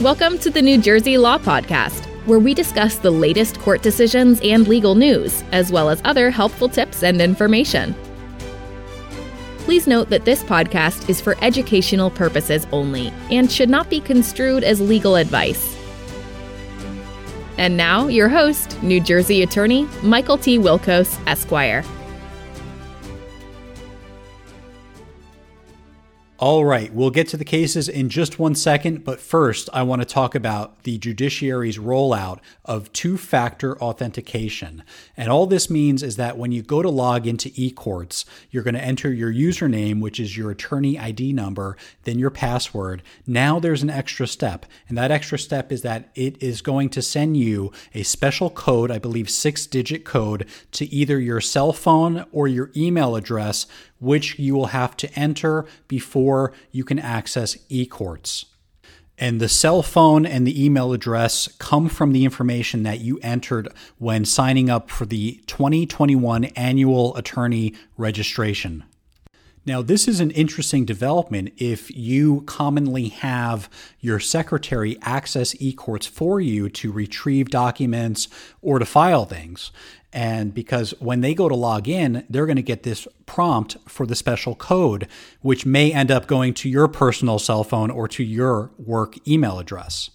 Welcome to the New Jersey Law Podcast, where we discuss the latest court decisions and legal news, as well as other helpful tips and information. Please note that this podcast is for educational purposes only and should not be construed as legal advice. And now, your host, New Jersey attorney Michael T. Wilkos, Esquire. All right, we'll get to the cases in just one second, but first, I want to talk about the judiciary's rollout of two factor authentication. And all this means is that when you go to log into eCourts, you're going to enter your username, which is your attorney ID number, then your password. Now there's an extra step, and that extra step is that it is going to send you a special code, I believe six digit code, to either your cell phone or your email address which you will have to enter before you can access eCourts. And the cell phone and the email address come from the information that you entered when signing up for the 2021 annual attorney registration. Now, this is an interesting development if you commonly have your secretary access eCourts for you to retrieve documents or to file things. And because when they go to log in, they're going to get this prompt for the special code, which may end up going to your personal cell phone or to your work email address.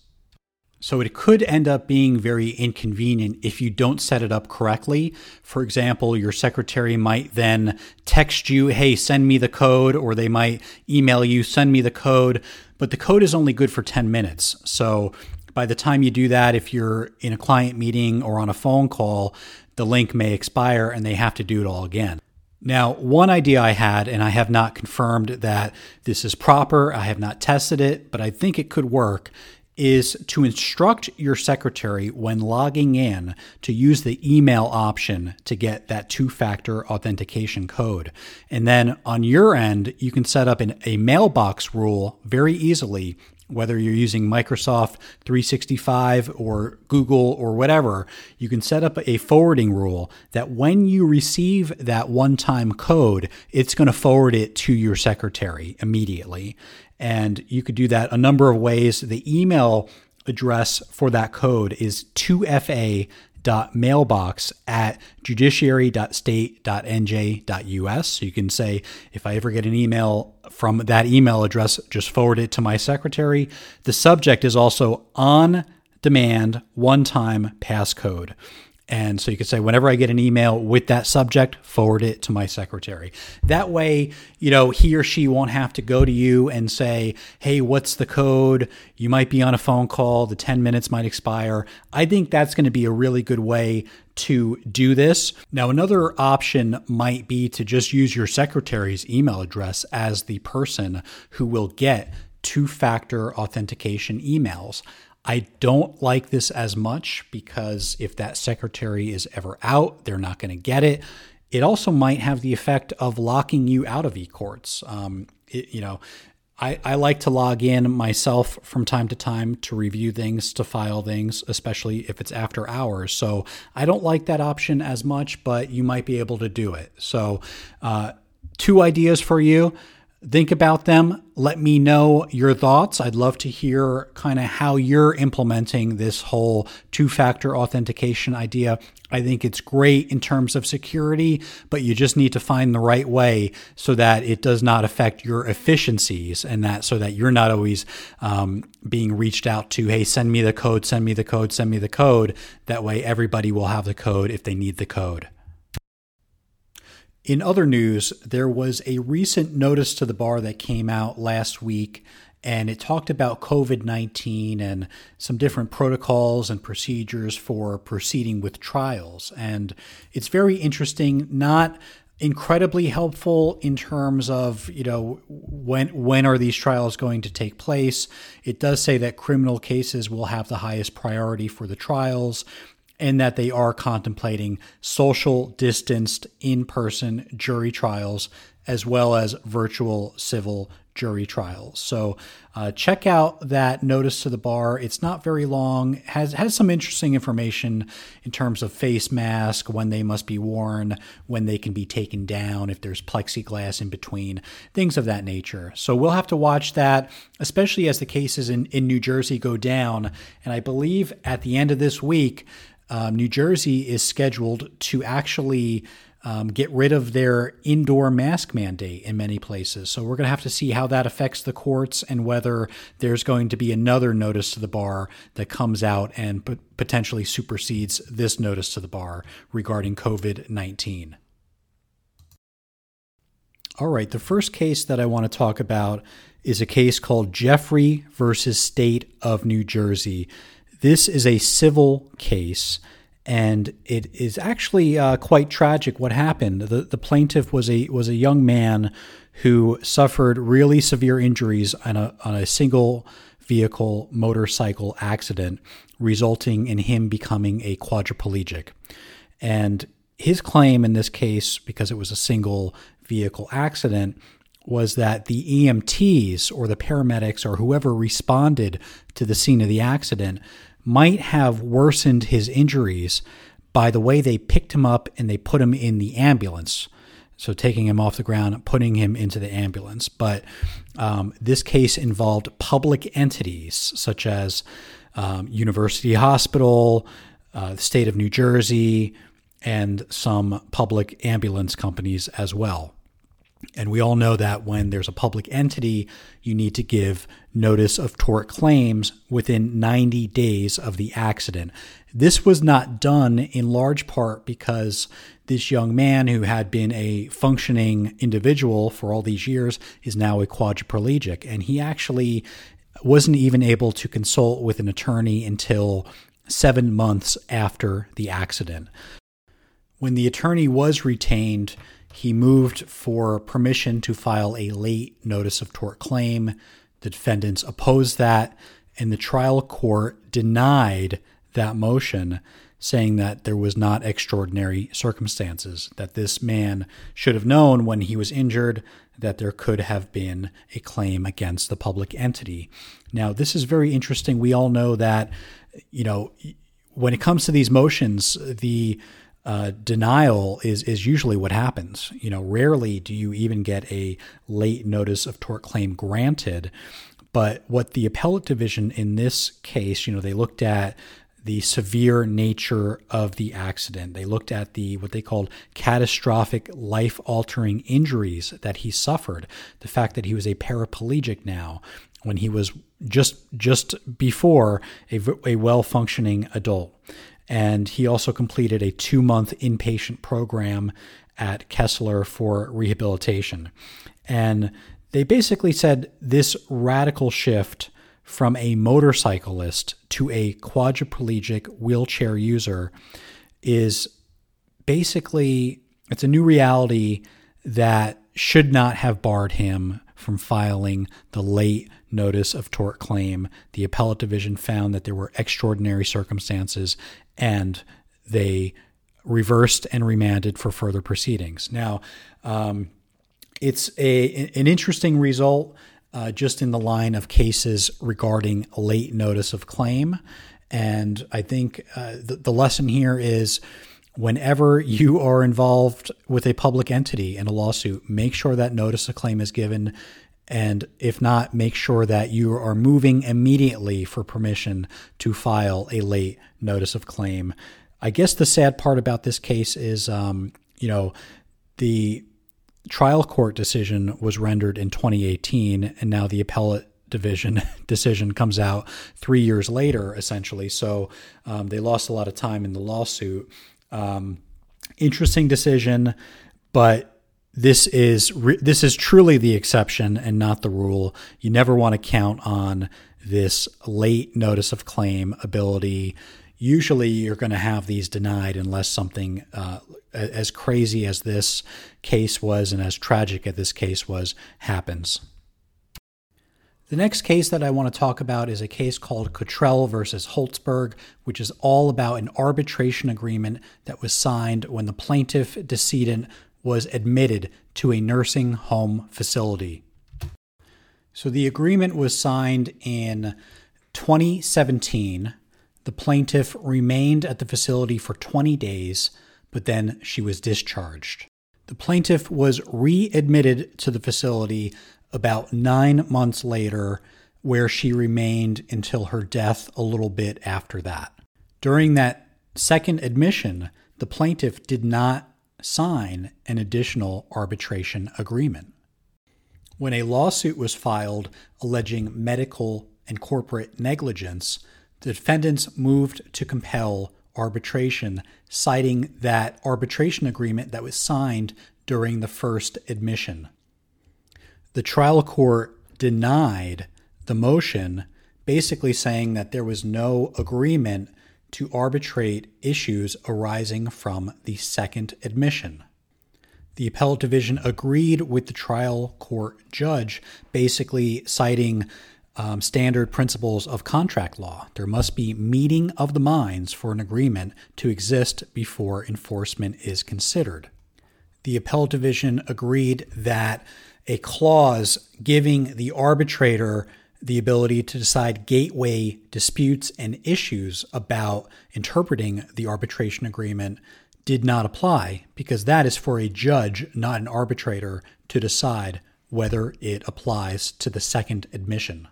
So it could end up being very inconvenient if you don't set it up correctly. For example, your secretary might then text you, hey, send me the code, or they might email you, send me the code, but the code is only good for 10 minutes. So by the time you do that, if you're in a client meeting or on a phone call, the link may expire and they have to do it all again. Now, one idea I had, and I have not confirmed that this is proper, I have not tested it, but I think it could work, is to instruct your secretary when logging in to use the email option to get that two factor authentication code. And then on your end, you can set up an, a mailbox rule very easily whether you're using Microsoft 365 or Google or whatever, you can set up a forwarding rule that when you receive that one time code, it's going to forward it to your secretary immediately. And you could do that a number of ways. The email address for that code is 2fa mailbox at judiciary.state.nj.us. So you can say, if I ever get an email from that email address, just forward it to my secretary. The subject is also on demand one time passcode. And so you could say, whenever I get an email with that subject, forward it to my secretary. That way, you know, he or she won't have to go to you and say, hey, what's the code? You might be on a phone call, the 10 minutes might expire. I think that's going to be a really good way to do this. Now, another option might be to just use your secretary's email address as the person who will get two factor authentication emails. I don't like this as much because if that secretary is ever out, they're not going to get it. It also might have the effect of locking you out of eCourts. Um, it, you know, I, I like to log in myself from time to time to review things, to file things, especially if it's after hours. So I don't like that option as much, but you might be able to do it. So, uh, two ideas for you think about them. Let me know your thoughts. I'd love to hear kind of how you're implementing this whole two factor authentication idea. I think it's great in terms of security, but you just need to find the right way so that it does not affect your efficiencies and that so that you're not always um, being reached out to, hey, send me the code, send me the code, send me the code. That way, everybody will have the code if they need the code. In other news, there was a recent notice to the bar that came out last week, and it talked about COVID 19 and some different protocols and procedures for proceeding with trials. And it's very interesting, not incredibly helpful in terms of you know when when are these trials going to take place it does say that criminal cases will have the highest priority for the trials and that they are contemplating social distanced in person jury trials as well as virtual civil jury trials. So uh, check out that notice to the bar. It's not very long. has has some interesting information in terms of face mask, when they must be worn, when they can be taken down, if there's plexiglass in between, things of that nature. So we'll have to watch that, especially as the cases in, in New Jersey go down. And I believe at the end of this week, um, New Jersey is scheduled to actually um, get rid of their indoor mask mandate in many places. So we're going to have to see how that affects the courts and whether there's going to be another notice to the bar that comes out and p- potentially supersedes this notice to the bar regarding COVID 19. All right, the first case that I want to talk about is a case called Jeffrey versus State of New Jersey. This is a civil case and it is actually uh, quite tragic what happened. The, the plaintiff was a was a young man who suffered really severe injuries on a on a single vehicle motorcycle accident, resulting in him becoming a quadriplegic. And his claim in this case, because it was a single vehicle accident, was that the EMTs or the paramedics or whoever responded to the scene of the accident might have worsened his injuries by the way they picked him up and they put him in the ambulance. So, taking him off the ground, putting him into the ambulance. But um, this case involved public entities such as um, University Hospital, uh, the state of New Jersey, and some public ambulance companies as well. And we all know that when there's a public entity, you need to give notice of tort claims within 90 days of the accident. This was not done in large part because this young man who had been a functioning individual for all these years is now a quadriplegic. And he actually wasn't even able to consult with an attorney until seven months after the accident. When the attorney was retained, he moved for permission to file a late notice of tort claim. The defendants opposed that, and the trial court denied that motion, saying that there was not extraordinary circumstances, that this man should have known when he was injured that there could have been a claim against the public entity. Now, this is very interesting. We all know that, you know, when it comes to these motions, the uh, denial is is usually what happens. You know, rarely do you even get a late notice of tort claim granted. But what the appellate division in this case, you know, they looked at the severe nature of the accident. They looked at the what they called catastrophic life-altering injuries that he suffered. The fact that he was a paraplegic now when he was just just before a, a well-functioning adult and he also completed a two month inpatient program at Kessler for rehabilitation. And they basically said this radical shift from a motorcyclist to a quadriplegic wheelchair user is basically it's a new reality that should not have barred him from filing the late notice of tort claim. The appellate division found that there were extraordinary circumstances and they reversed and remanded for further proceedings. Now, um, it's a an interesting result uh, just in the line of cases regarding late notice of claim. And I think uh, the, the lesson here is whenever you are involved with a public entity in a lawsuit, make sure that notice of claim is given. And if not, make sure that you are moving immediately for permission to file a late notice of claim. I guess the sad part about this case is, um, you know, the trial court decision was rendered in 2018, and now the appellate division decision comes out three years later, essentially. So um, they lost a lot of time in the lawsuit. Um, interesting decision, but this is re- this is truly the exception and not the rule. You never want to count on this late notice of claim ability. Usually, you're going to have these denied unless something uh, as crazy as this case was and as tragic as this case was happens. The next case that I want to talk about is a case called Cottrell versus Holtzberg, which is all about an arbitration agreement that was signed when the plaintiff decedent was admitted to a nursing home facility. So the agreement was signed in 2017. The plaintiff remained at the facility for 20 days, but then she was discharged. The plaintiff was readmitted to the facility about nine months later, where she remained until her death a little bit after that. During that second admission, the plaintiff did not sign an additional arbitration agreement. When a lawsuit was filed alleging medical and corporate negligence, the defendants moved to compel arbitration, citing that arbitration agreement that was signed during the first admission. The trial court denied the motion, basically saying that there was no agreement to arbitrate issues arising from the second admission. The appellate division agreed with the trial court judge, basically citing um, standard principles of contract law. There must be meeting of the minds for an agreement to exist before enforcement is considered. The appellate division agreed that a clause giving the arbitrator the ability to decide gateway disputes and issues about interpreting the arbitration agreement did not apply because that is for a judge, not an arbitrator, to decide whether it applies to the second admission.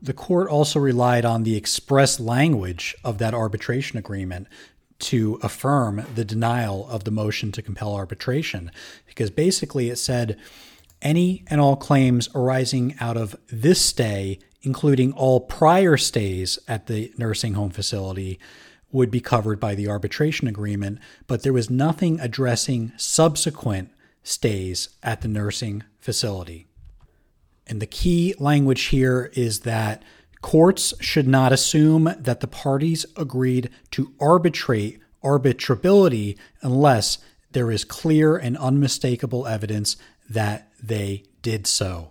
The court also relied on the express language of that arbitration agreement to affirm the denial of the motion to compel arbitration because basically it said any and all claims arising out of this stay, including all prior stays at the nursing home facility, would be covered by the arbitration agreement, but there was nothing addressing subsequent stays at the nursing facility. And the key language here is that courts should not assume that the parties agreed to arbitrate arbitrability unless there is clear and unmistakable evidence that they did so.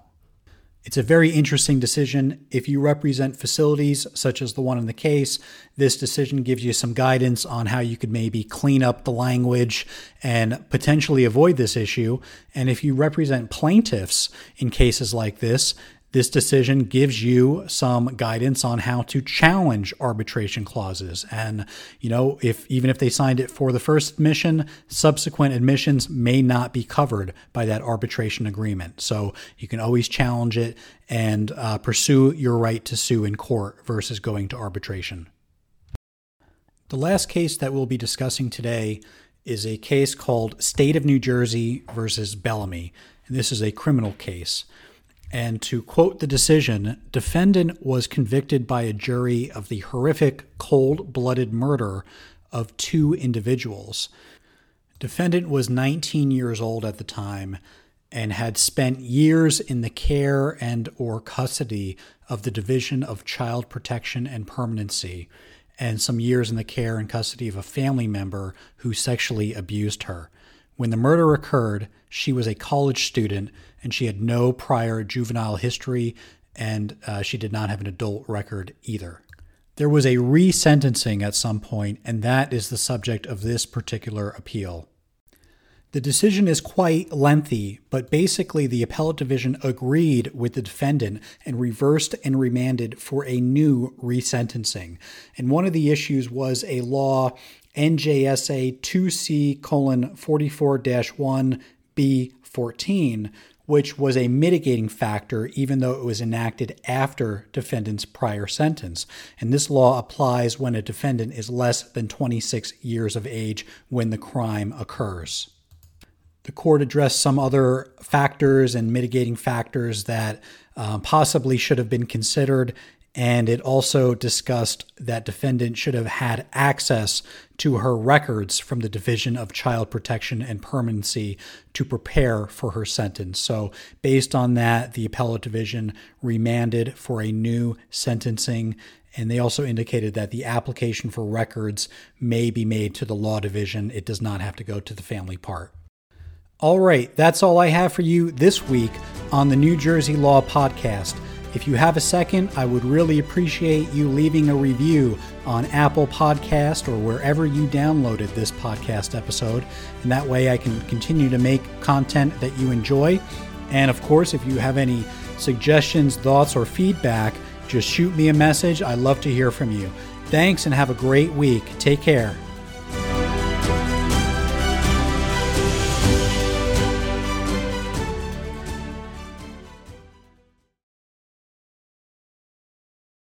It's a very interesting decision. If you represent facilities such as the one in the case, this decision gives you some guidance on how you could maybe clean up the language and potentially avoid this issue. And if you represent plaintiffs in cases like this, this decision gives you some guidance on how to challenge arbitration clauses. And, you know, if even if they signed it for the first admission, subsequent admissions may not be covered by that arbitration agreement. So you can always challenge it and uh, pursue your right to sue in court versus going to arbitration. The last case that we'll be discussing today is a case called State of New Jersey versus Bellamy. And this is a criminal case. And to quote the decision, defendant was convicted by a jury of the horrific cold blooded murder of two individuals. Defendant was 19 years old at the time and had spent years in the care and or custody of the Division of Child Protection and Permanency and some years in the care and custody of a family member who sexually abused her. When the murder occurred, she was a college student and she had no prior juvenile history and uh, she did not have an adult record either. There was a resentencing at some point, and that is the subject of this particular appeal. The decision is quite lengthy, but basically, the appellate division agreed with the defendant and reversed and remanded for a new resentencing. And one of the issues was a law NJSA 2C colon 44 1 B14, which was a mitigating factor even though it was enacted after defendant's prior sentence. And this law applies when a defendant is less than 26 years of age when the crime occurs. The court addressed some other factors and mitigating factors that uh, possibly should have been considered and it also discussed that defendant should have had access to her records from the Division of Child Protection and Permanency to prepare for her sentence. So, based on that, the appellate division remanded for a new sentencing. And they also indicated that the application for records may be made to the law division. It does not have to go to the family part. All right, that's all I have for you this week on the New Jersey Law Podcast. If you have a second, I would really appreciate you leaving a review on Apple Podcast or wherever you downloaded this podcast episode. And that way I can continue to make content that you enjoy. And of course, if you have any suggestions, thoughts, or feedback, just shoot me a message. I love to hear from you. Thanks and have a great week. Take care.